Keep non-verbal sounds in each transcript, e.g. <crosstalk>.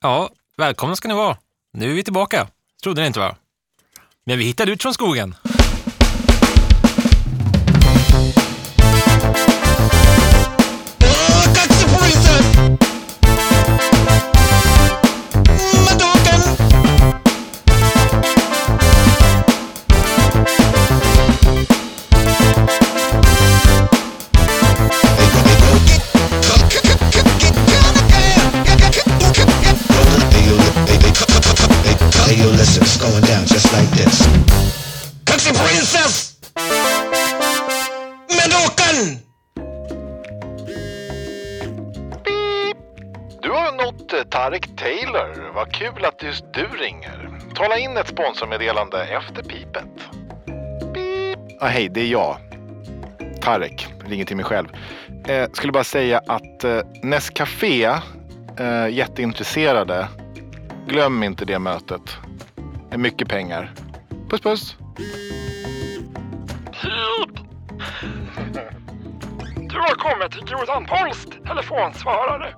Ja, välkomna ska ni vara. Nu är vi tillbaka. Trodde ni inte va? Men vi hittade ut från skogen. Kul att just du ringer. Tala in ett sponsormeddelande efter pipet. Pip. Ah, hej, det är jag. Tarek. Ringer till mig själv. Eh, skulle bara säga att eh, Nescafé, eh, jätteintresserade. Glöm inte det mötet. Det är mycket pengar. Puss puss. Du har kommit till Grodan Pols telefonsvarare.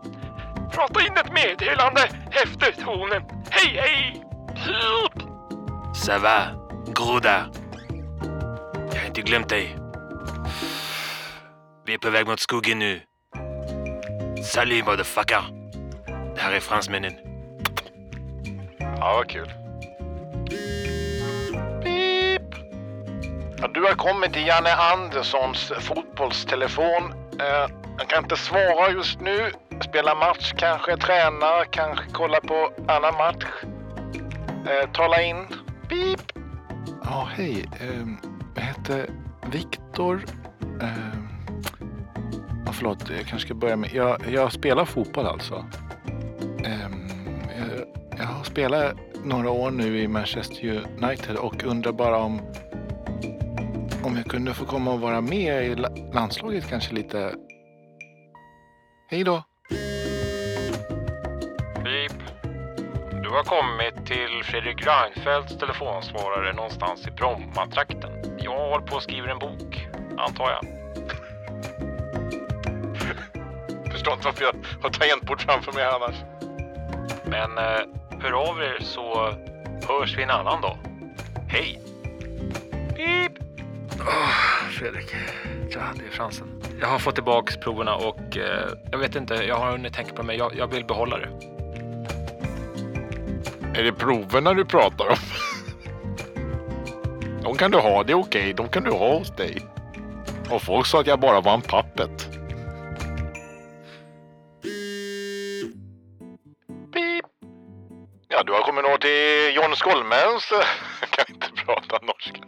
Prata in ett meddelande efter tonen. Hej, hej! Ça va, groda? Jag har inte glömt dig. Vi är på väg mot skogen nu. Salut motherfucker! Det här är fransmännen. Ja, vad kul. Ja, du har kommit till Janne Anderssons fotbollstelefon. Eh, jag kan inte svara just nu. Spela match, kanske träna, kanske kolla på annan match. Eh, tala in. Pip. Ja, hej. Eh, jag heter Viktor. Eh, ja, förlåt, jag kanske ska börja med... Jag, jag spelar fotboll alltså. Eh, jag, jag har spelat några år nu i Manchester United och undrar bara om om jag kunde få komma och vara med i landslaget kanske lite. Hej då! Du har kommit till Fredrik Reinfeldts telefonsvarare någonstans i Brommatrakten. Jag håller på och skriver en bok, antar jag. <laughs> Förstår inte varför jag har tangentbord framför mig annars. Men eh, hör av er så hörs vi en annan dag. Hej! Pip! Fredrik, ja, det är Fransen. Jag har fått tillbaks proverna och eh, jag vet inte, jag har hunnit tänka på mig. Jag, jag vill behålla det. Är det proverna du pratar om? De kan du ha, det är okej. De kan du ha hos dig. Och folk sa att jag bara var en pappet. Pip. Ja, du har kommit nå till John Skolmens. Jag eh, <laughs> kan inte prata norska.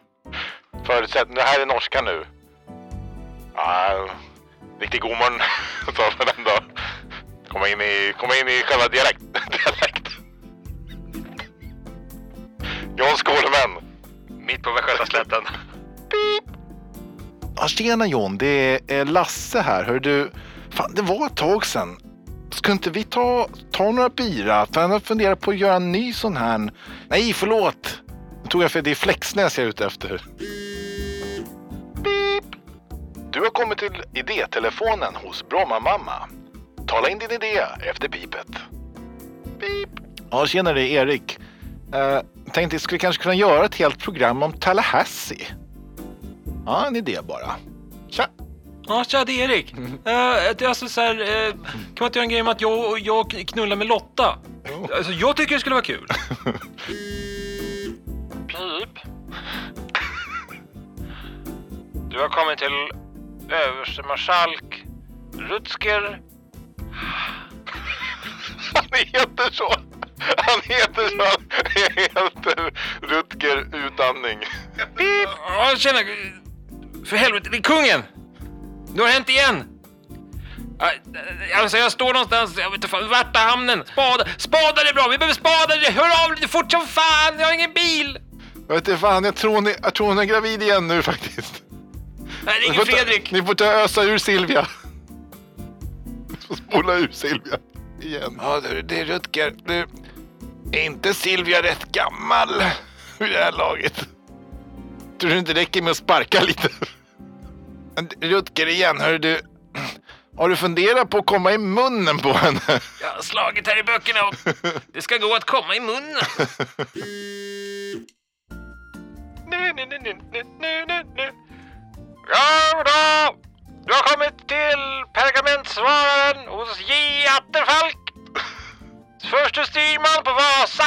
Förutsättning, det här är norska nu. Ja, riktigt god morgon, <laughs> sa den då. Komma in i, komma in i själva dialekten. John Skålmän. Mitt på Västgötaslätten. Ja, tjena John, det är Lasse här. Hör du, fan, det var ett tag sedan. Ska inte vi ta, ta några bira? För jag har funderat på att göra en ny sån här. Nej, förlåt. Nu tog jag för det är Flexnäs jag är ute efter. Beep. Du har kommit till idételefonen hos Bromma mamma. Tala in din idé efter pipet. Beep. Ja, tjena det är Erik. Uh, tänkte, skulle vi kanske kunna göra ett helt program om Tallahassee? Ja, en idé bara. Tja! Ja, tja, det är Erik. <laughs> Uh, alltså så här, eh, kan man inte göra en grej om att jag, jag knullar med Lotta? Alltså, jag tycker det skulle vara kul. Pip. Du har kommit till överstemarskalk Rutsker. Han heter så! Han heter så! Heter Rutger Utandning. Ja, tjena. För helvete, det är kungen! Nu har det hänt igen! Ja, Alltså jag står någonstans, jag vet inte fan, Värtahamnen. Spada, spadar är bra, vi behöver spadar, hör av dig fort som fan, jag har ingen bil! Jag vet inte fan, jag tror, är, jag tror hon är gravid igen nu faktiskt. Nej, det är Ni ingen får ta- Fredrik. Ni får ta ösa ur Silvia. Ni får spola ur Silvia igen. Ja, du, det är Rutger. Du, är inte Silvia rätt gammal vid det här laget? Tror du inte det räcker med att sparka lite? Rutger igen, hör du. Har du funderat på att komma i munnen på henne? Jag har slagit här i böckerna och det ska gå att komma i munnen. Nu, nu, nu, nu, nu, nu, nu, nu. Ja, då. Du har kommit till pergamentsvararen hos J. Atterfalk. Förste styrman på Vasa.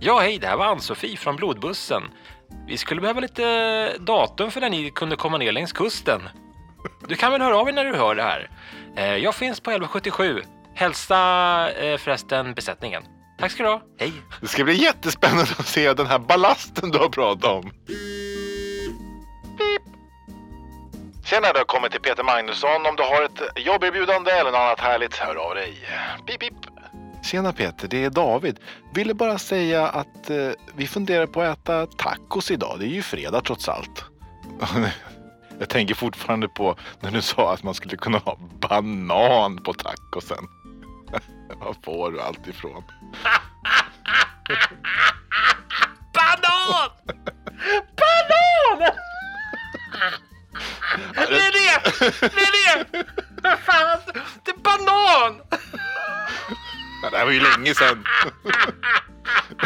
Ja, hej, det här var Ann-Sofie från Blodbussen. Vi skulle behöva lite eh, datum för när ni kunde komma ner längs kusten. Du kan väl höra av dig när du hör det här. Eh, jag finns på 1177. Hälsa eh, förresten besättningen. Tack ska du ha. Hej. Det ska bli jättespännande att se den här ballasten du har pratat om. Tjena, du har kommit till Peter Magnusson. Om du har ett jobberbjudande eller något annat härligt, hör av dig. Pip, pip. Tjena Peter, det är David. Ville bara säga att eh, vi funderar på att äta tacos idag. Det är ju fredag trots allt. <laughs> Jag tänker fortfarande på när du sa att man skulle kunna ha banan på tacosen. <laughs> Var får du allt ifrån? <laughs> Banan! Banan! Det! Är det! Fan, det är banan! Ja, det här var ju länge sedan.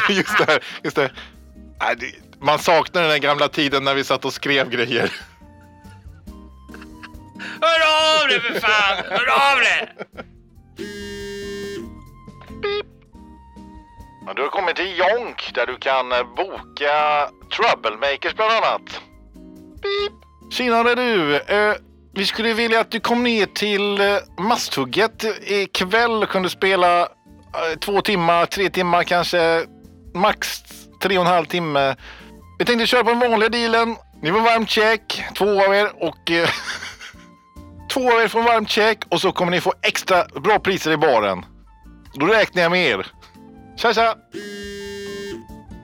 Just det här. Just det. Det, man saknar den där gamla tiden när vi satt och skrev grejer. Hör av dig för fan! Hör av dig! Du har kommit till Jonk där du kan eh, boka Troublemakers bland annat. Beep. Tjenare du! Vi skulle vilja att du kom ner till eh, Masthugget ikväll och kunde spela eh, två timmar, tre timmar kanske. Max tre och en halv timme. Vi tänkte köra på den vanliga dealen. Ni får varmt check, två av er och eh, <laughs> två av er får varmt check och så kommer ni få extra bra priser i baren. Då räknar jag med er. Tja tja!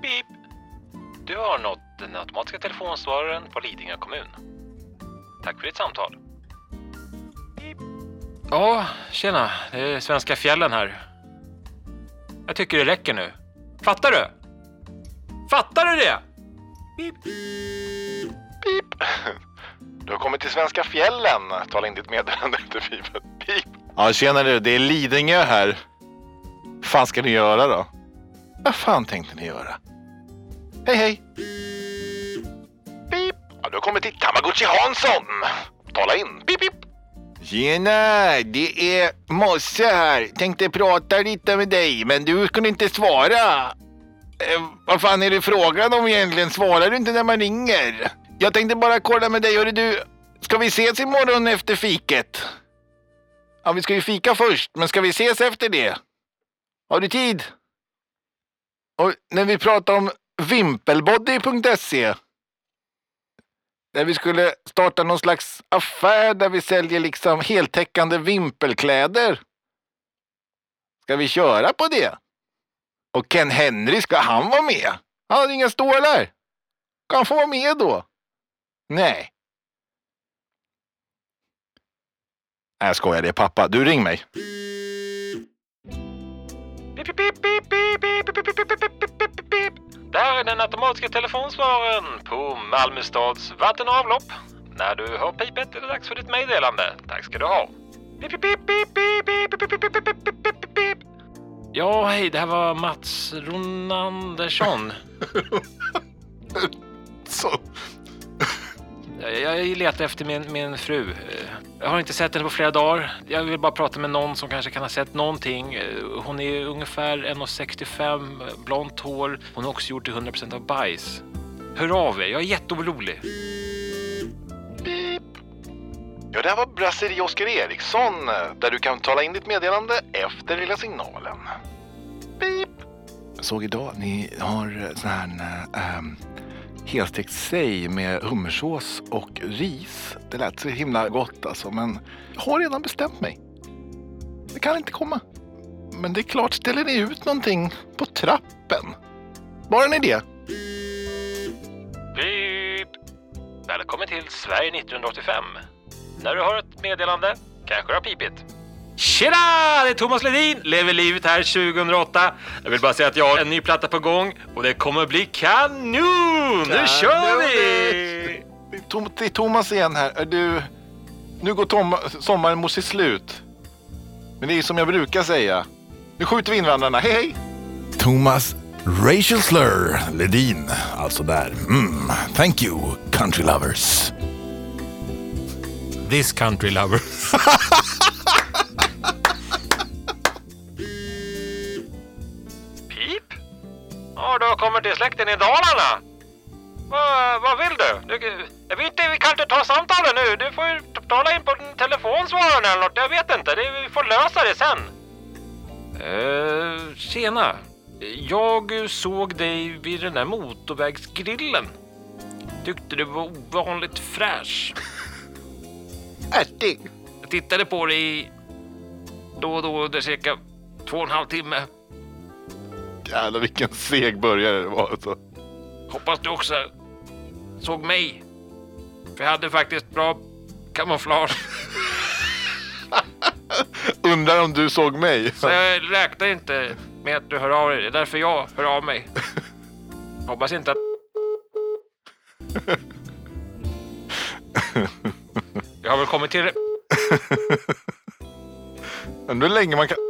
Pip. Du har nått den automatiska telefonsvararen på Lidingö kommun. Tack för ditt samtal. Ja, tjena. Det är Svenska fjällen här. Jag tycker det räcker nu. Fattar du? Fattar du det? Pip. Du har kommit till Svenska fjällen. Tala in ditt meddelande efter pipet. Pip. Ja, tjenare. Det är Lidingö här. Vad fan ska ni göra då? Vad fan tänkte ni göra? Hej, hej. Ja, du har kommit till Tamagotchi Hansson. Tala in. Pip, pip. Tjena, det är Mosse här. Tänkte prata lite med dig, men du kunde inte svara. Eh, vad fan är det frågan om egentligen? Svarar du inte när man ringer? Jag tänkte bara kolla med dig. Hörru du, ska vi ses imorgon efter fiket? Ja, vi ska ju fika först, men ska vi ses efter det? Har du tid? Och när vi pratar om vimpelbody.se där vi skulle starta någon slags affär där vi säljer liksom heltäckande vimpelkläder. Ska vi köra på det? Och Ken Henry, ska han vara med? Han har inga stålar. Ska han få vara med då? Nej. Nej, jag skojar. Det är pappa. Du, ring mig. Där är den automatiska telefonsvararen på Malmö stads vatten och avlopp. När du hör pipet är det dags för ditt meddelande. Tack ska du ha. Ja, hej, det här var Mats Ronandersson. Jag, jag letar efter min, min fru. Eh, Jag har inte sett henne på flera dagar. Jag vill bara prata med någon som kanske kan ha sett någonting. Eh, Hon är ungefär 1,65, eh, blont hår. Hon har också gjort till 100% av bajs. Hör av er, jag är jätteorolig. Ja, det här var Brasserie Oskar Eriksson där du kan tala in ditt meddelande efter lilla signalen. Pip. Jag såg idag att ni har sån här ähm, helstekt sej med hummersås och ris. Det lät så himla gott alltså, men jag har redan bestämt mig. Det kan inte komma. Men det är klart, ställer ni ut någonting på trappen? Bara ni det? Pip. Välkommen till Sverige 1985. När du har ett meddelande kanske det har pipit. Tjena! Det är Thomas Ledin, lever livet här 2008. Jag vill bara säga att jag har en ny platta på gång och det kommer bli kanon! Nu kör vi! Det är Thomas igen här. Är du... Nu går Tom, sommaren mot sitt slut. Men det är som jag brukar säga. Nu skjuter vi invandrarna. Hej hej! Thomas Racial Slur Ledin, alltså där. Mm, thank you, country lovers. This country lover. Pip? Ja, du har kommit till släkten i Dalarna. Vad, vad vill du? du? Jag vet inte, vi kan inte ta samtalet nu. Du får ju tala in på en telefonsvararen eller något. Jag vet inte. Det, vi får lösa det sen. Eh, tjena. Jag såg dig vid den där motorvägsgrillen. Tyckte du var ovanligt fräsch. <laughs> Ärtig! Jag tittade på dig då och då under cirka två och en halv timme. Jävlar vilken seg börjare det var alltså. Hoppas du också såg mig. För jag hade faktiskt bra kamouflage. <laughs> Undrar om du såg mig? <laughs> Så jag räknar inte med att du hör av dig. Det är därför jag hör av mig. <laughs> Hoppas inte att... Jag har väl kommit till... Undrar hur länge man kan...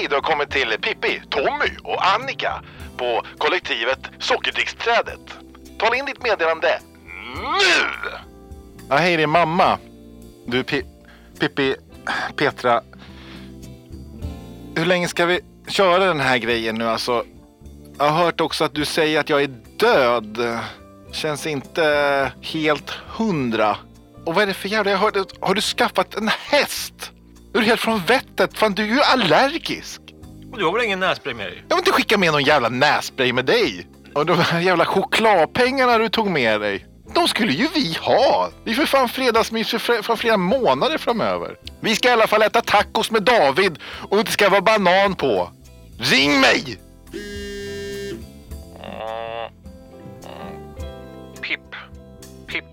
Hej, du har kommit till Pippi, Tommy och Annika på kollektivet Sockerdricksträdet. Tala in ditt meddelande nu! Ja, hej, det är mamma. Du, Pi- Pippi, Petra. Hur länge ska vi köra den här grejen nu alltså? Jag har hört också att du säger att jag är död. Känns inte helt hundra. Och vad är det för jävla... Jag hörde, har du skaffat en häst? Är du helt från vettet? Fan, du är ju allergisk. Du har väl ingen nässpray med dig? Jag vill inte skicka med någon jävla nässpray med dig. Och de här jävla chokladpengarna du tog med dig. De skulle ju vi ha. Vi är för fan fredagsmys för flera månader framöver. Vi ska i alla fall äta tacos med David och det ska vara banan på. Ring mig! Pip. Pip.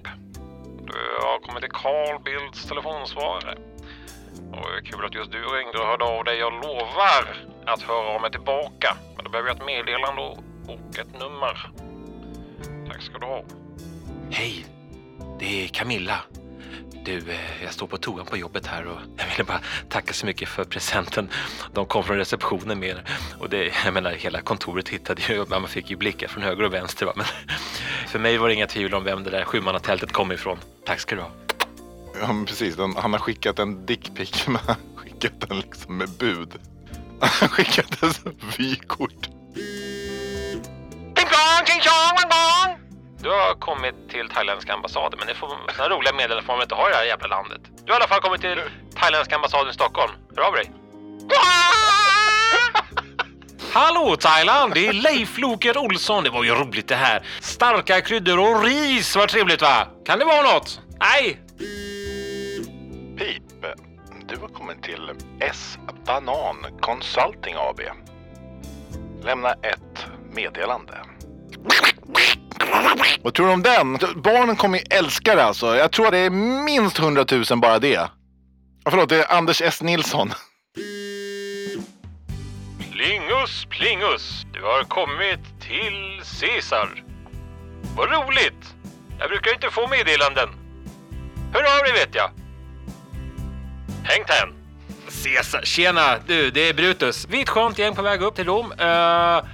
Du har kommit till Carl Bildts telefonsvarare. Och eh, kul att just du ringde och hörde av dig. Jag lovar att höra av mig tillbaka. Men då behöver jag ett meddelande och- ett nummer. Tack ska du ha. Hej, det är Camilla. Du, eh, jag står på toan på jobbet här och <laughs> jag ville bara tacka så mycket för presenten. De kom från receptionen med och det, jag menar hela kontoret hittade ju, man fick ju blickar från höger och vänster va. Men <laughs> för mig var det inga tvivel om vem det där sjumannatältet kom ifrån. Tack ska du ha. Ja, precis. Den, han har skickat en dickpic, <laughs> men han har skickat den liksom med bud. <laughs> Han har skickat vykort. Chong, bang bang! Du har kommit till thailändska ambassaden, men det får, såna roliga meddelanden får man inte ha i det här jävla landet. Du har i alla fall kommit till thailändska ambassaden i Stockholm. Hör av dig. <laughs> Hallå Thailand, det är Leif Loket Olsson. Det var ju roligt det här. Starka kryddor och ris, vad trevligt va? Kan det vara något? Nej, Pip, du har kommit till S Banan Consulting AB. Lämna ett meddelande. Vad tror du om den? Barnen kommer ju älska det alltså. Jag tror det är minst 100 000 bara det. Ja, förlåt, det är Anders S Nilsson. Plingus, plingus. Du har kommit till Caesar. Vad roligt. Jag brukar inte få meddelanden. Hör av dig vet jag. Häng ten. Caesar, tjena! Du, det är Brutus. Vi är ett skönt gäng på väg upp till Rom. Uh,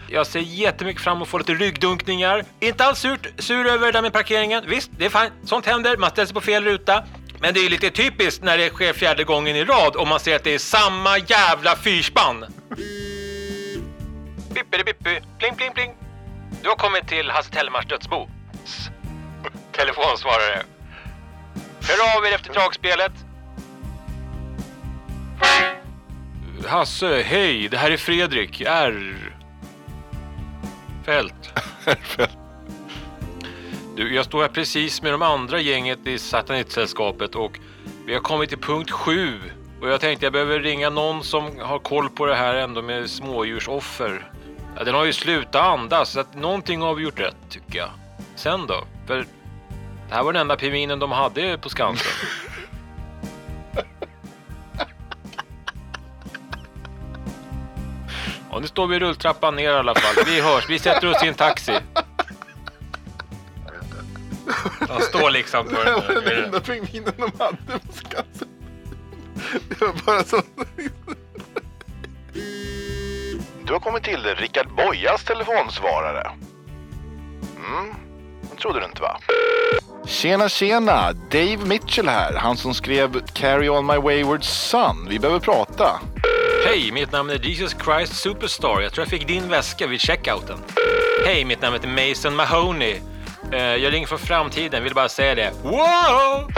jag ser jättemycket fram emot att få lite ryggdunkningar. Inte alls surt, sur över det där med parkeringen. Visst, det är fine. Sånt händer. Man ställer sig på fel ruta. Men det är ju lite typiskt när det sker fjärde gången i rad och man ser att det är samma jävla fyrspann. Bippidi-bippi, pling pling pling. Du har kommit till Hasse Tellemars dödsbo. <laughs> Telefonsvarare. Hör av er efter dragspelet. Hasse, hej! Det här är Fredrik <laughs> R. Fält. Du, jag står här precis med de andra gänget i Satanitsällskapet och vi har kommit till punkt sju. Och jag tänkte jag behöver ringa någon som har koll på det här ändå med smådjursoffer. Ja, den har ju slutat andas så att någonting har vi gjort rätt tycker jag. Sen då? För det här var den enda pingvinen de hade på Skansen. <laughs> Ja, nu står vi i rulltrappan ner i alla fall. Vi hörs. Vi sätter oss i en taxi. De står liksom på den där. pingvinen de hade på Skansen. Det var bara så... Du har kommit till Rickard Bojas telefonsvarare. Mm, det trodde du inte va? Tjena, tjena! Dave Mitchell här. Han som skrev Carry On My Wayward Son. Vi behöver prata. Hej, mitt namn är Jesus Christ Superstar. Jag tror jag fick din väska vid checkouten. Hej, mitt namn heter Mason Mahoney. Eh, Jag ringer från framtiden, vill bara säga det. Wow!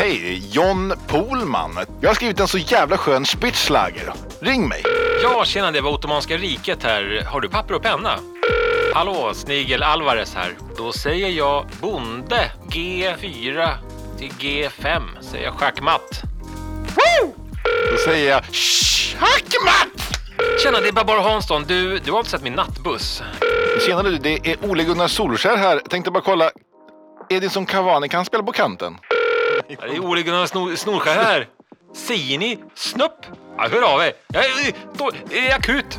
Hej, John Pohlman. Jag har skrivit en så jävla skön Spitzlager. Ring mig. Ja, tjena, det var Ottomanska riket här. Har du papper och penna? Hallå, Snigel Alvarez här. Då säger jag bonde G4 till G5, säger jag schackmatt. Då säger jag Schackmatt! Tjena, det är Barbara Hansson. Du, du har inte sett min nattbuss? Tjena du, det är Ole Gunnar Solskär här. Tänkte bara kolla. Edinson Cavani kan spela på kanten. Det är Ole Gunnar Snor- Snorskär här. Säger ni snupp? Ja, hör av er. Jag är, då- är akut.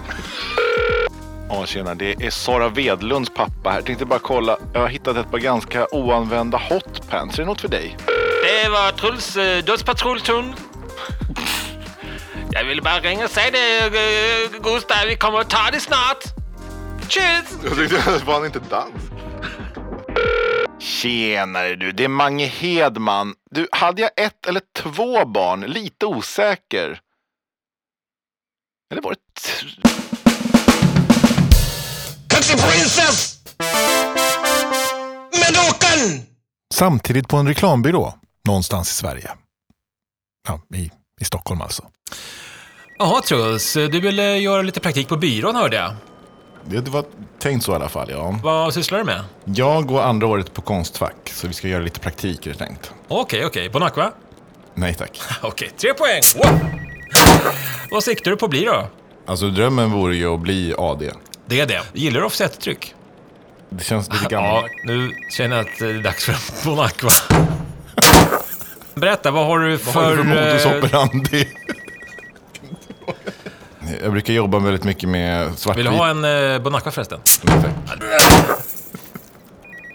Ja, tjena. Det är Sara Vedlunds pappa här. Tänkte bara kolla. Jag har hittat ett par ganska oanvända hotpants. Är det något för dig? Det var Truls eh, dödspatrulltun. Jag ville bara ringa och säga det, eh, Gustav. Vi kommer att ta det snart. Cheers! Jag tyckte det var inte dans. Tjenare du, det är Mange Hedman. Du, hade jag ett eller två barn? Lite osäker. Eller var det... t- Country Princess! Med dockan! Samtidigt på en reklambyrå någonstans i Sverige. Ja, i, i Stockholm alltså. Jaha Truls, du ville göra lite praktik på byrån hörde jag. Det, var tänkt så i alla fall, ja. Vad sysslar du med? Jag går andra året på Konstfack, så vi ska göra lite praktik är det tänkt. Okej, okej. Bonacqua? Nej tack. <laughs> Okej, tre poäng. Wow. Vad siktar du på att bli då? Alltså drömmen vore ju att bli AD. Det är det. Gillar du offset-tryck? Det känns lite Ja, gammalt. nu känner jag att det är dags för en Bonacqua. <laughs> Berätta, vad har du för... Vad har du för modus eh, operandi? <laughs> Jag brukar jobba väldigt mycket med svartvit. Vill du ha en eh, Bonacqua förresten? Nej, tack.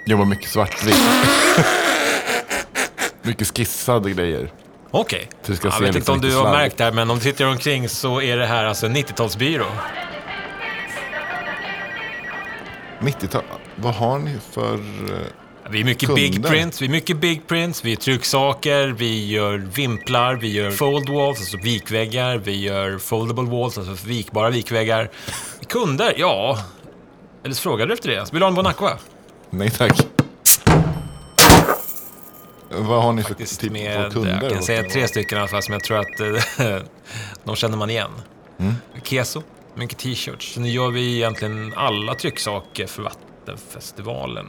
Jobbar mycket svartvitt. <laughs> mycket skissade grejer. Okej. Så ska Jag se vet lite inte om du har slarvigt. märkt det här, men om du tittar omkring så är det här alltså en 90-talsbyrå. 90-tal. Vad har ni för... eh, Vi är mycket Kunder. big prints, vi är mycket big prints, vi är trycksaker, vi gör vimplar, vi gör fold walls, alltså vikväggar, vi gör foldable walls, alltså vikbara vikväggar. Kunder, ja. Eller så frågade du efter det? Vill du ha en Bonacqua? Nej tack. Vad har ni för Faktiskt med, av kunder? jag kan säga tre stycken i alla fall som jag tror att eh, <laughs> de känner man igen. Mm. Keso, mycket t-shirts. Så nu gör vi egentligen alla trycksaker för Vattenfestivalen.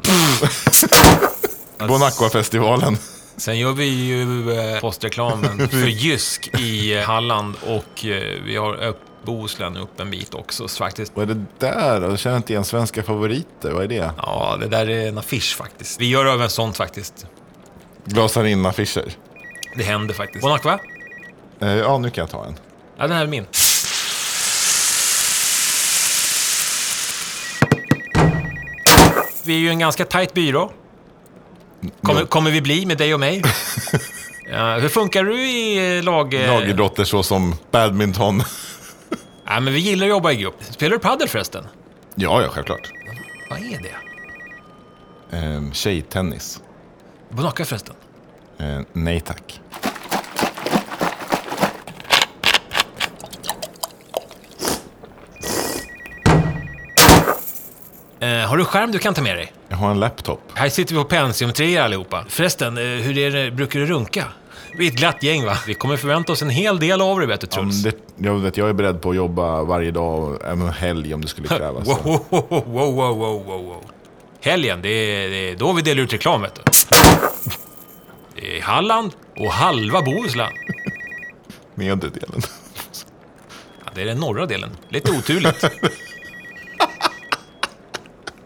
<laughs> Bonacqua-festivalen. Sen gör vi ju eh, postreklamen <laughs> för Jysk i eh, Halland och eh, vi har upp Bohuslän upp en bit också så faktiskt. Vad är det där? Jag känner inte igen svenska favoriter. Vad är det? Ja, det där är en affisch faktiskt. Vi gör även sånt faktiskt. Glasarin-affischer. Det händer faktiskt. Bonacqua? Eh, ja, nu kan jag ta en. Ja, den här är min. Vi är ju en ganska tajt byrå. Kommer, kommer vi bli med dig och mig? <laughs> Ja, hur funkar du i lag... eh, Lagidrotter såsom badminton. Ja, men vi gillar att jobba i grupp. Spelar du padel förresten? ja, ja, självklart. Vad är det? Eh, tjejtennis. Bonacqua förresten? Eh, nej tack. Eh, har du skärm du kan ta med dig? Jag har en laptop. Här sitter vi på Pentium 3 allihopa. Förresten, eh, hur är det, brukar du runka? Vi är ett glatt gäng va? Vi kommer förvänta oss en hel del av dig vet du Ja, Truls. det, jag, vet, jag är beredd på att jobba varje dag, även helg om det skulle <laughs> krävas. Wow, wow, wow, wow, wow, wow. Helgen, det är, det är då vi delar ut reklam vet du. Det är Halland och halva Bohuslän. <laughs> Nedre delen. Ja, det är den norra delen. Lite oturligt. <laughs>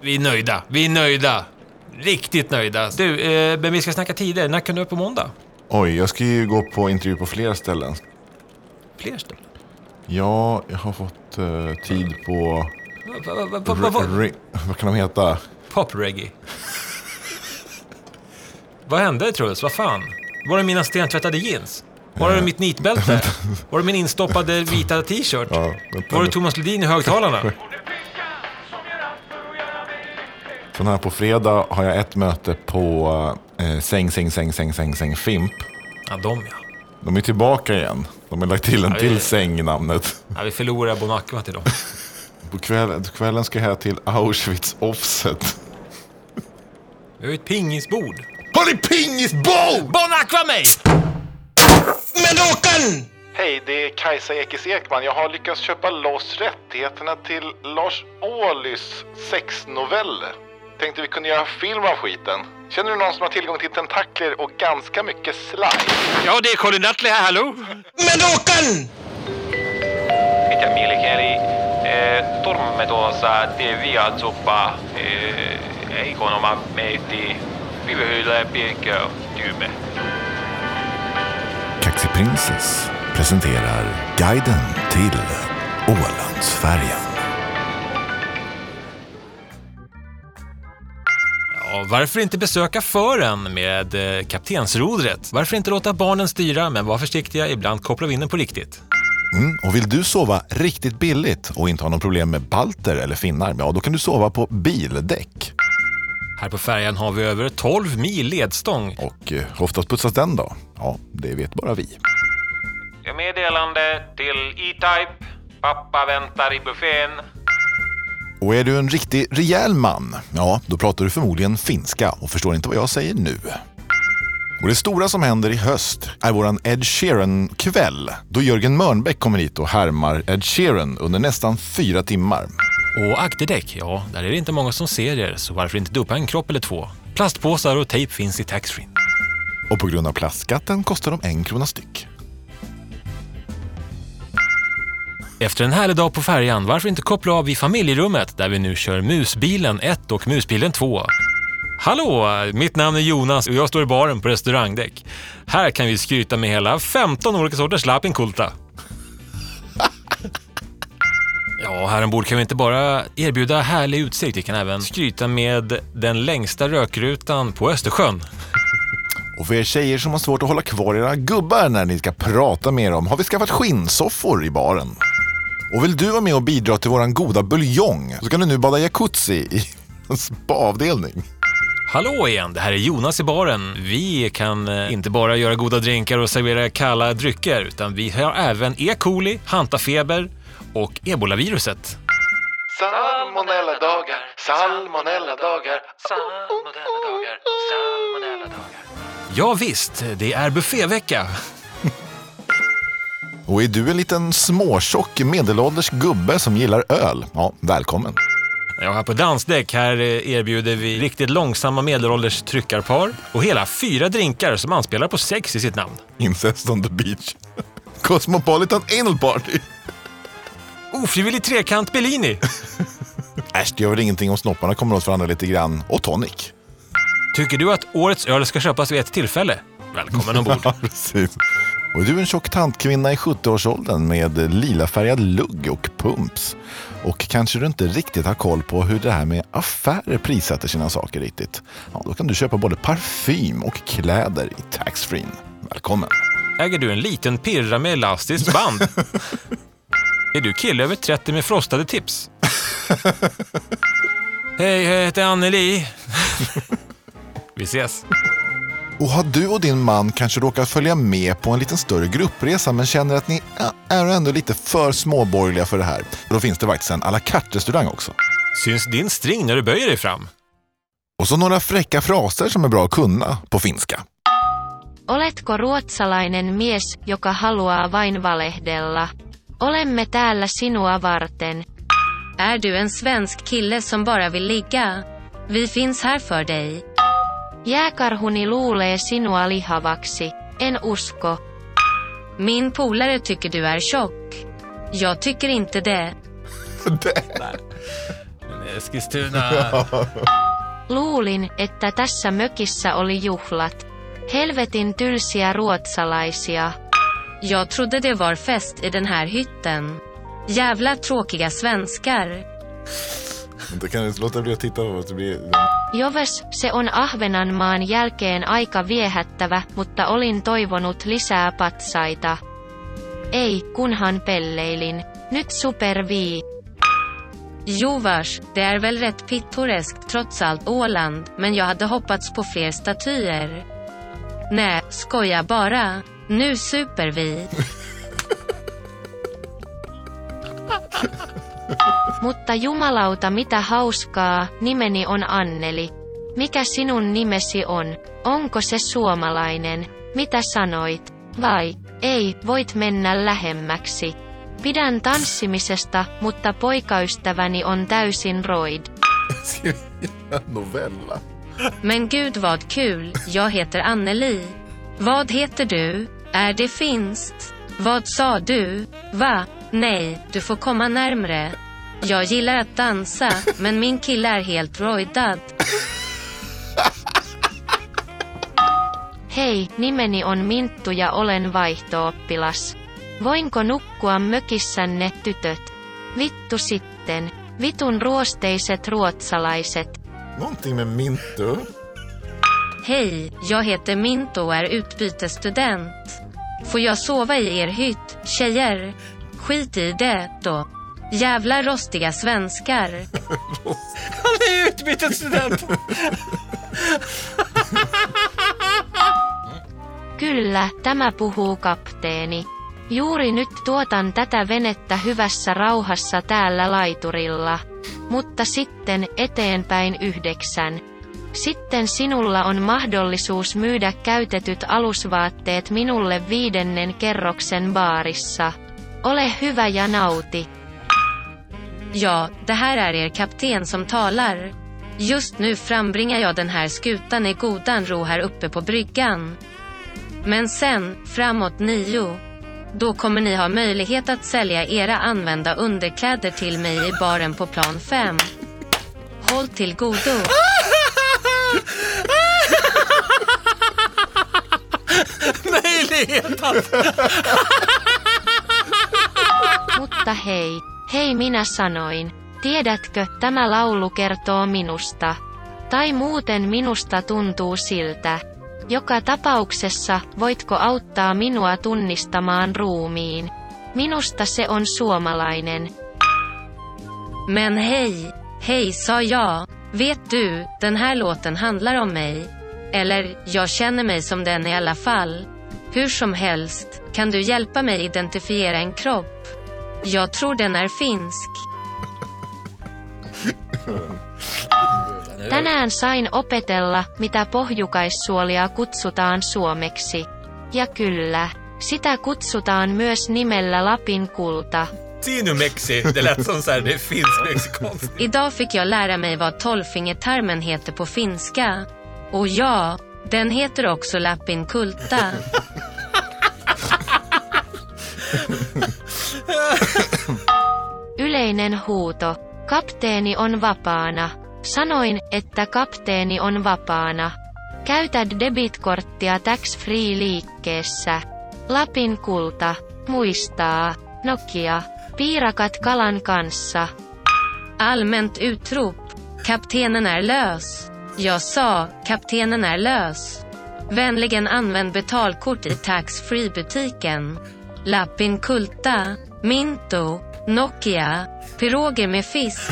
Vi är nöjda. Vi är nöjda. Riktigt nöjda. Du, eh, men vi ska snacka tider. När kan du vara på måndag? Oj, jag ska ju gå på intervju på flera ställen. Fler ställen. Ja, jag har fått eh, tid på... Va- va- va- va- va- Re- vad kan de heta? Pop-reggae. Vad hände Truls? Vad fan? Var det mina stentvättade jeans? Var det mitt nitbälte? <laughs> Var det min instoppade vita t-shirt? Ja, vänta Var nu. det Thomas Ledin i högtalarna? <laughs> Sen här på fredag har jag ett möte på eh, Säng, säng, säng, säng, säng, säng, Fimp. Ja, de ja. De är tillbaka igen. De har lagt till en Ja, till det- säng i namnet. ja vi förlorar Bon Aqua till dem. <laughs> På kvällen, kvällen ska jag till Auschwitz Offset. Vi har ju ett pingisbord. Har ni pingisbord? Bon Aqua mig! Men Håkan! Hej, det är Kajsa Ekis Ekman. Jag har lyckats köpa loss rättigheterna till Lars Ohlys sexnoveller. Tänkte vi kunde göra film av skiten. Känner du någon som har tillgång till tentakler och ganska mycket slime? Ja, det är Colin Nutley här, hallå? Men Håkan! Mitä mielikieli? Eh, Turmme tuossa TV-atsuppa. Eh, eikon oma meitti. Vivehylle pirkö tyme. Kaxi Princess presenterar guiden till Ålandsfärjan. Ja, varför inte besöka fören med eh, kaptensrodret? Varför inte låta barnen styra, men var försiktiga, ibland kopplar vi in den på riktigt. Mm, och vill du sova riktigt billigt och inte ha någon problem med balter eller finnar, ja då kan du sova på bildäck. Här på färjan har vi över 12 mil ledstång. Och eh, oftast putsas den då? Ja, det vet bara vi. Meddelande till E-Type. Pappa väntar i buffén. Och är du en riktig rejäl man, ja då pratar du förmodligen finska och förstår inte vad jag säger nu. Och det stora som händer i höst är våran Ed Sheeran-kväll då Jörgen Mörnbäck kommer hit och härmar Ed Sheeran under nästan fyra timmar. Och akterdäck, ja, där är det inte många som ser er, så varför inte duppa en kropp eller två? Plastpåsar och tejp finns i taxfree. Och på grund av plastskatten kostar de en krona styck. Efter en härlig dag på färjan, varför inte koppla av i familjerummet där vi nu kör Musbilen 1 och Musbilen 2? Hallå! Mitt namn är Jonas och jag står i baren på restaurangdäck. Här kan vi skryta med hela 15 olika sorters lapinkulta. <laughs> Ja, här ombord kan vi inte bara erbjuda härlig utsikt, vi kan även skryta med den längsta rökrutan på Östersjön. Och för er tjejer som har svårt att hålla kvar era gubbar när ni ska prata med dem har vi skaffat skinnsoffor i baren. Och vill du vara med och bidra till våran goda buljong så kan du nu bada jacuzzi i en spaavdelning. Hallå igen, det här är Jonas i baren. Vi kan eh, inte bara göra goda drinkar och servera kalla drycker, utan vi har även E. coli, hantafeber och ebolaviruset. Salmonella-dagar, salmonella-dagar. Salmonella-dagar, salmonella-dagar. Ja visst, det är buffévecka. Och är du en liten småtjock medelålders gubbe som gillar öl? Ja, välkommen. Ja, här på Dansdäck här eh, erbjuder vi riktigt långsamma medelålders tryckarpar och hela fyra drinkar som anspelar på sex i sitt namn. Incest on the beach. Cosmopolitan anal party. Ofrivillig trekant Bellini. <laughs> Äsch, det gör väl ingenting om snopparna kommer åt varandra lite grann. Och tonic. Tycker du att årets öl ska köpas vid ett tillfälle? Välkommen ombord. <laughs> Ja, precis. Och är du en tjock tantkvinna i 70-årsåldern med lilafärgad lugg och pumps och kanske du inte riktigt har koll på hur det här med affärer prissätter sina saker riktigt. Ja, då kan du köpa både parfym och kläder i taxfree. Välkommen! Äger du en liten pirra med elastiskt band? <laughs> är du kille över 30 med frostade tips? Hej, jag heter Anneli. <laughs> Vi ses. Och har du och din man kanske råkat följa med på en liten större gruppresa men känner att ni är ändå lite för småborgerliga för det här? Då finns det faktiskt en à la carte-restaurang också. Syns din string när du böjer dig fram? Och så några fräcka fraser som är bra att kunna på finska. Oletko ruotsalainen mies, joka haluaa vain valehdella? Olemme täällä sinua varten. Är du en svensk kille som bara vill ligga? Vi finns här för dig. Jääkarhuni luulee sinua lihavaksi. En usko. Min polare tycker du är tjock. Jag tycker inte det. <laughs> Eskilstuna. <laughs> Luulin, että tässä mökissä oli juhlat. Helvetin tylsiä ruotsalaisia. Jag trodde det var fest i den här hytten. Jävla tråkiga svenskar. Inte kan du låta bli att titta på det blir... Joves, se on Ahvenanmaan jälkeen aika viehättävä, mutta olin toivonut lisää patsaita. Ei, kunhan pelleilin. Nyt super vi. Jo vars, det är väl rätt pittoreskt trots allt Åland, men jag hade hoppats på fler statyer. Nej, skoja bara. Nu super vi. <laughs> Mutta jumalauta mitä hauskaa, nimeni on Anneli. Mikä sinun nimesi on? Onko se suomalainen? Mitä sanoit? Vai, ei, voit mennä lähemmäksi. Pidän tanssimisesta, mutta poikaystäväni on täysin roid. <laughs> Novella. Men gud vad kul, jag heter Anneli. Vad heter du? Är det finskt? Vad sa du? Va? Nej, du får komma närmre. Jag gillar att dansa, men min kille är helt roidad. Hei, nimeni on Minttu ja olen vaihtooppilas. Voinko nukkua mökissänne tytöt? Vittu sitten. Vitun ruosteiset ruotsalaiset. Någonting med Mintu. Hej, jag heter Minto och är utbytesstudent. Får jag sova i er hytt, tjejer? Skit i det då. Jävla rostiga svenskar. <laughs> Han är utbytesstudent! Kyllä, tämä puhuu kapteeni. Juuri nyt tuotan tätä venettä hyvässä rauhassa täällä laiturilla. Mutta sitten eteenpäin yhdeksän. Sitten sinulla on mahdollisuus myydä käytetyt alusvaatteet minulle viidennen kerroksen baarissa. Ole hyvä ja nauti. Ja, det här är er kapten som talar. Just nu frambringar jag den här skutan i godan ro här uppe på bryggan. Men sen, framåt nio, då kommer ni ha möjlighet att sälja era använda underkläder till mig i baren på plan 5. Håll till godo. <laughs> Möjlighet att... Mutta hei, hei minä sanoin. Tiedätkö, tämä laulu kertoo minusta. Tai muuten minusta tuntuu siltä. Joka tapauksessa, voitko auttaa minua tunnistamaan ruumiin? Minusta se on suomalainen. Men hej, hej sa jag. Vet du, den här låten handlar om mig. Eller, jag känner mig som den i alla fall. Hur som helst, kan du hjälpa mig identifiera en kropp? Jag tror den är finsk. Tänään sain opetella, mitä pohjukaissuolia kutsutaan suomeksi. Ja kyllä, sitä kutsutaan myös nimellä Lapin kulta. Sinumexi, det lät som så här, det är finsk-mexikanskt. Idag fick jag lära mig vad tolvfingertarmen heter på finska. Och ja, den heter också Lapin kulta. <laughs> Yleinen huuto. Kapteeni on vapaana. Sanoin, että kapteeni on vapaana. Käytä debitkorttia tax free liikkeessä. Lapin kulta. Muistaa. Nokia. Piirakat kalan kanssa. Allmänt utrop. Kaptenen är lös. Jag sa, kaptenen är lös. Vänligen använd betalkort i tax free butiken. Lapin kulta. Minto. Nokia. Piroger med fisk. <laughs>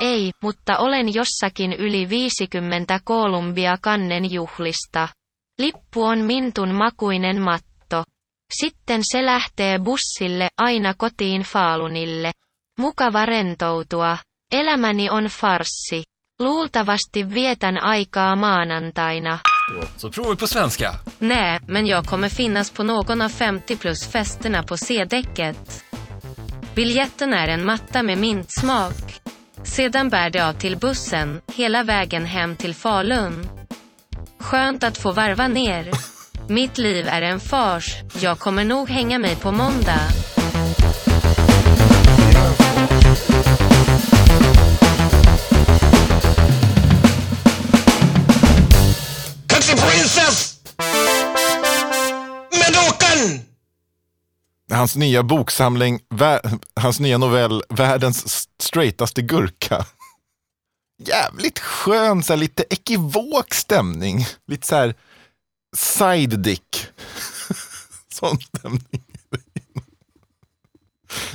Ei, mutta olen jossakin yli 50 Kolumbia kannen juhlista. Lippu on mintun makuinen matto. Sitten se lähtee bussille aina kotiin Faalunille. Mukava rentoutua. Elämäni on farssi. Luultavasti vietän aikaa maanantaina. Så provar vi på svenska. Nej, men jag kommer finnas på någon av 50 plus festerna på C-däcket. Biljetten är en matta med mintsmak. Sedan bär det av till bussen, hela vägen hem till Falun. Skönt att få varva ner. Mitt liv är en fars, jag kommer nog hänga mig på måndag. <clears throat> Hans nya boksamling, hans nya novell Världens straightaste gurka. <laughs> Jävligt skön, så här, lite ekivok stämning. Lite så här side dick. <laughs> Sån stämning. <laughs>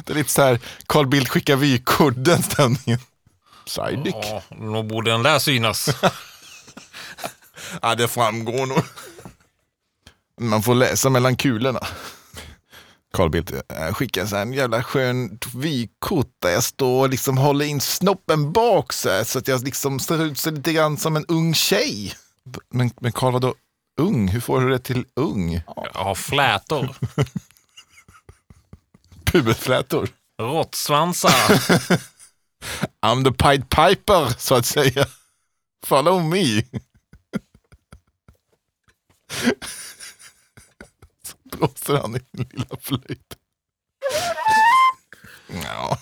Det är lite så här Carl Bildt skickar vykort, den stämningen. Side dick. Ja, nog borde den där synas. Ja, det framgår nog. Man får läsa mellan kulorna. Carl Bildt eh, skickar så här en jävla skön vykort där jag står och liksom håller in snoppen bak så, här, så att jag liksom ser ut så lite grann som en ung tjej. Men, men Carl, vadå ung? Hur får du det till ung? Jag har flätor, <laughs> Puberflätor. råttsvansar. <laughs> I'm the Pied Piper, så att säga. Follow me. <laughs> Blåser han i sin lilla flöjt. Ja.